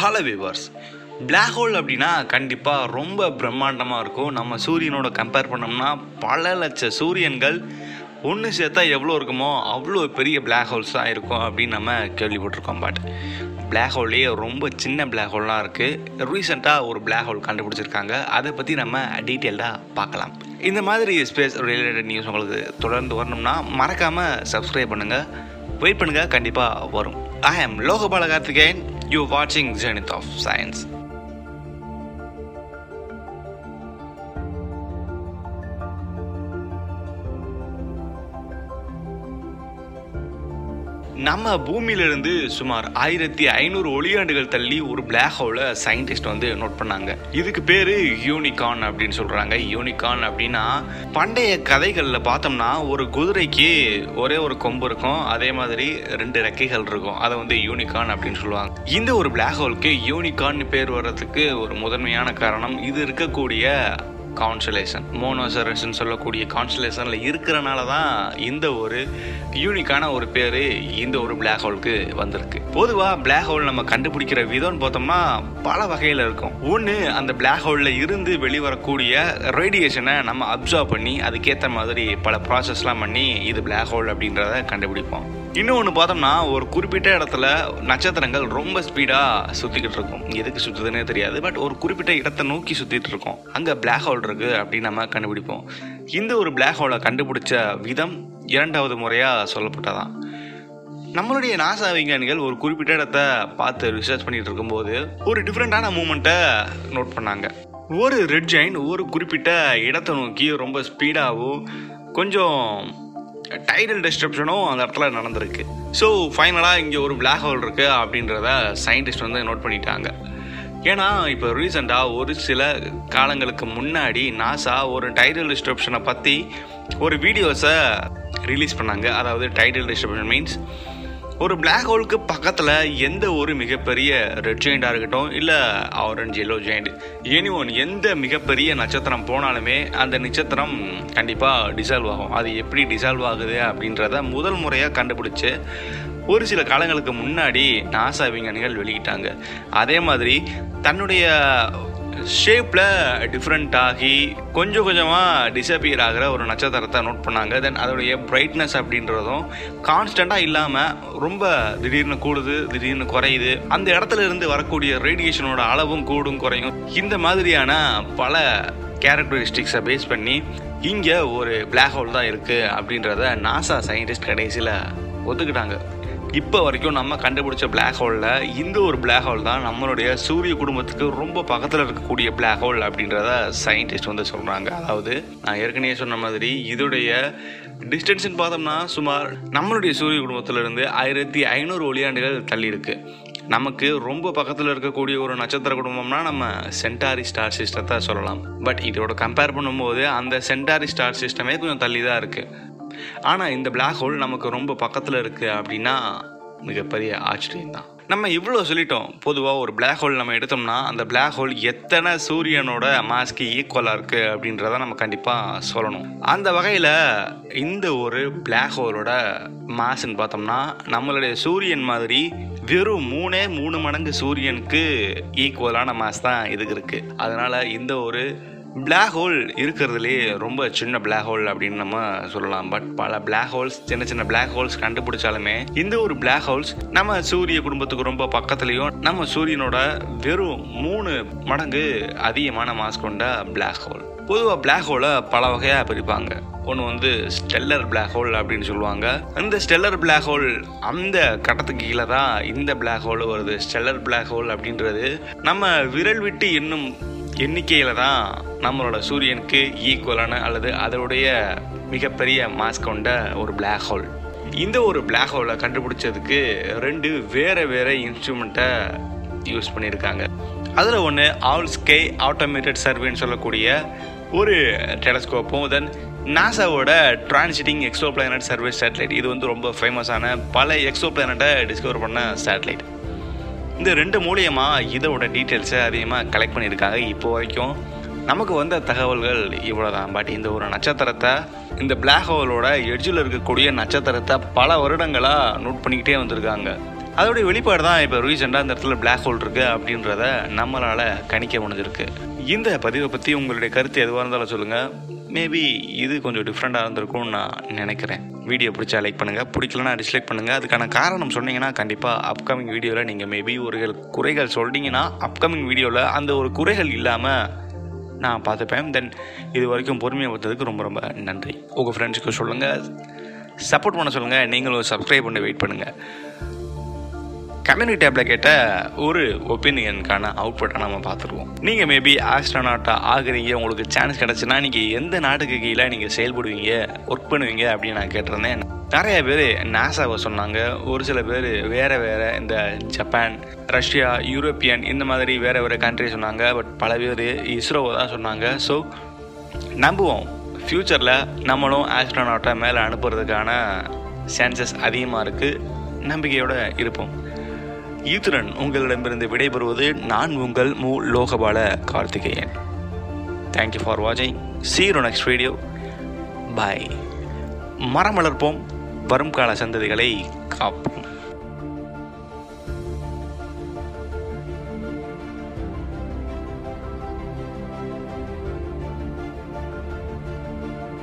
Hello viewers black hole அப்படின்னா கண்டிப்பாக ரொம்ப பிரம்மாண்டமாக இருக்கும். நம்ம சூரியனோட கம்பேர் பண்ணோம்னா பல லட்ச சூரியன்கள் ஒன்று சேர்த்தா எவ்வளோ இருக்குமோ அவ்வளோ பெரிய பிளாக் ஹோல்ஸ் தான் இருக்கும் அப்படின்னு நம்ம கேள்விப்பட்டிருக்கோம். பட் பிளாக் ஹோல்லையே ரொம்ப சின்ன பிளாக் ஹோல்லாம் இருக்குது ரீசெண்டாக ஒரு பிளாக் ஹோல் கண்டுபிடிச்சிருக்காங்க. அதை பற்றி நம்ம டீட்டெயில்டாக பார்க்கலாம். இந்த மாதிரி ஸ்பேஸ் ரிலேட்டட் நியூஸ் உங்களுக்கு தொடர்ந்து வரணும்னா மறக்காமல் சப்ஸ்கிரைப் பண்ணுங்கள் வெயிட் பண்ணுங்கள் கண்டிப்பாக வரும். ஐ ஆம் Logabala Karthikeyan. You're watching Zenith of Science. நம்ம பூமியிலிருந்து சுமார் ஆயிரத்தி ஐநூறு ஒளியாண்டுகள் தள்ளி ஒரு பிளாக் ஹோலை சயின்டிஸ்ட் வந்து நோட் பண்ணாங்க. இதுக்கு பேரு யூனிகான் அப்படின்னு சொல்றாங்க. யூனிகான் அப்படின்னா பண்டைய கதைகளில் பார்த்தோம்னா ஒரு குதிரைக்கு ஒரே ஒரு கொம்பு இருக்கும். அதே மாதிரி ரெண்டு ரெக்கைகள் இருக்கும். அதை வந்து யூனிகான் அப்படின்னு சொல்லுவாங்க. இந்த ஒரு பிளாக் ஹோலுக்கு யூனிகான் பேர் வர்றதுக்கு ஒரு முதன்மையான காரணம் இது இருக்கக்கூடிய கான்சலேஷன் மோனோசரஸ்ன்னு சொல்லக்கூடிய கான்சலேஷனில் இருக்கிறனால தான் இந்த ஒரு யூனிக்கான ஒரு பேர் இந்த ஒரு பிளாக் ஹோலுக்கு வந்திருக்கு. பொதுவாக பிளாக் ஹோல் நம்ம கண்டுபிடிக்கிற விதம்னு பார்த்தோம்னா பல வகையில் இருக்கும். ஒன்று அந்த பிளாக் ஹோலில் இருந்து வெளிவரக்கூடிய ரேடியேஷனை நம்ம அப்சர்வ் பண்ணி அதுக்கேற்ற மாதிரி பல ப்ராசஸ்லாம் பண்ணி இது பிளாக் ஹோல் அப்படின்றத கண்டுபிடிப்போம். இன்னொன்று பார்த்தோம்னா ஒரு குறிப்பிட்ட இடத்துல நட்சத்திரங்கள் ரொம்ப ஸ்பீடாக சுற்றிக்கிட்டு இருக்கும். எதுக்கு சுற்றுதுன்னே தெரியாது பட் ஒரு குறிப்பிட்ட இடத்தை நோக்கி சுற்றிட்டு இருக்கோம். அங்கே பிளாக் ஹோல் இருக்குது அப்படின்னு நம்ம கண்டுபிடிப்போம். இந்த ஒரு பிளாக் ஹோலை கண்டுபிடிச்ச விதம் இரண்டாவது முறையாக சொல்லப்பட்டதான். நம்மளுடைய நாசா விஞ்ஞானிகள் ஒரு குறிப்பிட்ட இடத்த பார்த்து ரிசர்ச் பண்ணிகிட்டு இருக்கும்போது ஒரு டிஃப்ரெண்டான மூமெண்ட்டை நோட் பண்ணாங்க. ஒரு ரெட் ஜெயின் ஒரு குறிப்பிட்ட இடத்தை நோக்கி ரொம்ப ஸ்பீடாகவும் கொஞ்சம் டைடல் டிஸ்ட்ரப்ஷனும் அந்த இடத்துல நடந்திருக்கு. ஸோ ஃபைனலாக இங்கே ஒரு பிளாக் ஹோல் இருக்கு அப்படின்றத சயின்டிஸ்ட் வந்து நோட் பண்ணிட்டாங்க. ஏன்னா இப்போ ரீசெண்டாக ஒரு சில காலங்களுக்கு முன்னாடி நாசா ஒரு டைடல் டிஸ்ட்ரப்ஷனை பற்றி ஒரு வீடியோஸை ரிலீஸ் பண்ணாங்க. அதாவது டைடல் டிஸ்ட்ரப்ஷன் மீன்ஸ் ஒரு பிளாக் ஹோலுக்கு பக்கத்தில் எந்த ஒரு மிகப்பெரிய ரெட் ஜெயிண்டாக இருக்கட்டும் இல்லை orange yellow giant any one எந்த மிகப்பெரிய நட்சத்திரம் போனாலுமே அந்த நட்சத்திரம் கண்டிப்பாக டிசால்வ் ஆகும். அது எப்படி டிசால்வ் ஆகுது அப்படின்றத முதல் முறையாக கண்டுபிடிச்சு ஒரு சில காலங்களுக்கு முன்னாடி நாசா விஞ்ஞானிகள் வெளியிட்டாங்க. அதே மாதிரி தன்னுடைய ஷேப்பில் டிஃப்ரெண்ட் ஆகி கொஞ்சம் கொஞ்சமாக டிசப்பியர் ஆகிற ஒரு நட்சத்திரத்தை நோட் பண்ணாங்க. தென் அதோடைய பிரைட்னஸ் அப்படின்றதும் கான்ஸ்டண்ட்டாக இல்லாமல் ரொம்ப திடீர்னு கூடுது திடீர்னு குறையுது. அந்த இடத்துல இருந்து வரக்கூடிய ரேடியேஷனோட அளவும் கூடும் குறையும். இந்த மாதிரியான பல கேரக்டரிஸ்டிக்ஸை பேஸ் பண்ணி இங்கே ஒரு பிளாக் ஹோல் தான் இருக்குது அப்படின்றத நாசா சயின்டிஸ்ட் கடைசியில் ஒத்துக்கிட்டாங்க இப்போ வரைக்கும் நம்ம கண்டுபிடிச்ச பிளாக் ஹோலில் இந்த ஒரு பிளாக் ஹோல் தான் நம்மளுடைய சூரிய குடும்பத்துக்கு ரொம்ப பக்கத்தில் இருக்கக்கூடிய பிளாக் ஹோல் அப்படின்றத சயின்டிஸ்ட் வந்து சொல்கிறாங்க அதாவது நான் ஏற்கனவே சொன்ன மாதிரி இதோடைய டிஸ்டன்ஸ்னு பார்த்தோம்னா சுமார் நம்மளுடைய சூரிய குடும்பத்திலிருந்து ஆயிரத்தி ஐநூறு ஒளியாண்டுகள் தள்ளி இருக்கு. நமக்கு ரொம்ப பக்கத்தில் இருக்கக்கூடிய ஒரு நட்சத்திர குடும்பம்னா நம்ம சென்டாரி ஸ்டார் சிஸ்டத்தை சொல்லலாம். பட் இதோட கம்பேர் பண்ணும்போது அந்த சென்டாரி ஸ்டார் சிஸ்டமே கொஞ்சம் தள்ளி தான் இருக்குது ஆனால் இந்த பிளாக் ஹோல் நமக்கு ரொம்ப பக்கத்தில் இருக்குது அப்படின்னா மிகப்பெரிய ஆச்சரியம் தான். நம்ம இவ்வளோ சொல்லிட்டோம். பொதுவாக ஒரு பிளாக் ஹோல் நம்ம எடுத்தோம்னா அந்த பிளாக் ஹோல் எத்தனை சூரியனோட மாஸ்க்கு ஈக்குவலாக இருக்குது அப்படின்றத நம்ம கண்டிப்பாக சொல்லணும். அந்த வகையில் இந்த ஒரு பிளாக் ஹோலோட மாஸ்ன்னு பார்த்தோம்னா நம்மளுடைய சூரியன் மாதிரி வெறும் மூணே மூணு மடங்கு சூரியனுக்கு ஈக்குவலான மாஸ் தான் இதுக்கு இருக்குது அதனால் இந்த ஒரு பிளாக் ஹோல் இருக்கிறதுலே ரொம்ப சின்ன பிளாக் ஹோல் அப்படின்னு நம்ம சொல்லலாம். பட் பல பிளாக் ஹோல்ஸ் சின்ன சின்ன பிளாக் ஹோல்ஸ் கண்டுபிடிச்சாலுமே இந்த ஒரு பிளாக் ஹோல்ஸ் நம்ம சூரிய குடும்பத்துக்கு ரொம்ப பக்கத்துலேயும் நம்ம சூரியனோட வெறும் மூணு மடங்கு அதிகமான மாஸ் கொண்ட பிளாக் ஹோல் பொதுவாக பிளாக் ஹோலை பல வகையாக பிரிப்பாங்க. ஒன்று வந்து ஸ்டெல்லர் பிளாக் ஹோல் அப்படின்னு சொல்லுவாங்க. அந்த ஸ்டெல்லர் பிளாக் ஹோல் அந்த கட்டத்துக்கு கீழே தான் இந்த பிளாக் ஹோல் வருது. ஸ்டெல்லர் பிளாக் ஹோல் அப்படின்றது நம்ம விரல் விட்டு இன்னும் எண்ணிக்கையில் தான் நம்மளோட சூரியனுக்கு ஈக்குவலான அல்லது அதனுடைய மிகப்பெரிய மாஸ் கொண்ட ஒரு பிளாக் ஹோல் இந்த ஒரு பிளாக் ஹோலை கண்டுபிடிச்சதுக்கு ரெண்டு வேறு வேறு இன்ஸ்ட்ருமெண்ட்டை யூஸ் பண்ணியிருக்காங்க. அதில் ஒன்று ஆல் ஸ்கை ஆட்டோமேட்டட் சர்வேன்னு சொல்லக்கூடிய ஒரு டெலஸ்கோப்பும் தென் நாசாவோட transiting Exo planet service satellite இது வந்து ரொம்ப ஃபேமஸான பல எக்ஸோ பிளானட்டை டிஸ்கவர் பண்ண சேட்டலைட் இந்த ரெண்டு மூலியமாக இதோட டீட்டெயில்ஸை அதிகமாக கலெக்ட் பண்ணியிருக்காங்க. இப்போ வரைக்கும் நமக்கு வந்த தகவல்கள் இவ்வளோதான் பட் இந்த ஒரு நட்சத்திரத்தை இந்த பிளாக் ஹோலோட எட்ஜில் இருக்கக்கூடிய நட்சத்திரத்தை பல வருடங்களாக நோட் பண்ணிக்கிட்டே வந்திருக்காங்க. அதோடைய வெளிப்பாடு தான் இப்போ ரீசெண்டாக இந்த இடத்துல பிளாக் ஹோல் இருக்குது அப்படின்றத நம்மளால் கணிக்க முடிஞ்சிருக்கு. இந்த பதிவை பற்றி உங்களுடைய கருத்து எதுவாக இருந்தாலும் சொல்லுங்கள் மேபி இது கொஞ்சம் டிஃப்ரெண்ட்டாக இருந்திருக்கும்னு நான் நினைக்கிறேன். வீடியோ பிடிச்சா லைக் பண்ணுங்கள் பிடிக்கலனா டிஸ்லைக் பண்ணுங்கள் அதுக்கான காரணம் சொன்னீங்கன்னா கண்டிப்பாக அப்கமிங் வீடியோவில் நீங்கள் மேபி ஒரு குறைகள் சொல்கிறீங்கன்னா அப்கமிங் வீடியோவில் அந்த ஒரு குறைகள் இல்லாமல் நான் பார்த்துப்பேன். தென் இது வரைக்கும் பொறுமையாக பார்த்ததுக்கு ரொம்ப ரொம்ப நன்றி. உங்கள் ஃப்ரெண்ட்ஸுக்கு சொல்லுங்கள் சப்போர்ட் பண்ண சொல்லுங்கள் நீங்களும் சப்ஸ்கிரைப் பண்ணி வெயிட் பண்ணுங்கள் கம்யூனிட்டி டேப்பில் கேட்ட ஒரு ஒப்பீனியனுக்கான அவுட்புட்டை நம்ம பார்த்துருவோம். நீங்கள் மேபி ஆஸ்ட்ரோனாட்டாக ஆகுறீங்க உங்களுக்கு சான்ஸ் கிடச்சுன்னா நீங்கள் எந்த நாட்டுக்கு கீழே நீங்கள் செயல்படுவீங்க ஒர்க் பண்ணுவீங்க அப்படின்னு நான் கேட்டிருந்தேன். நிறைய பேர் நாசாவை சொன்னாங்க. ஒரு சில பேர் வேறு வேறு இந்த ஜப்பான் ரஷ்யா யூரோப்பியன் இந்த மாதிரி வேறு வேறு கண்ட்ரி சொன்னாங்க. பட் பல பேர் இஸ்ரோவை தான் சொன்னாங்க. ஸோ நம்புவோம். ஃப்யூச்சரில் நம்மளும் ஆஸ்ட்ரோனாட்டை மேலே அனுப்புறதுக்கான சான்சஸ் அதிகமாக இருக்குது நம்பிக்கையோடு இருப்போம். ஈத்துடன் உங்களிடமிருந்து விடைபெறுவது நான் உங்கள் மு. Lokapala Karthikeyan. Thank you for வாட்சிங் சீரோ நெக்ஸ்ட் வீடியோ பாய் மரம் வளர்ப்போம் வரும் கால சந்ததிகளை காப்போம்.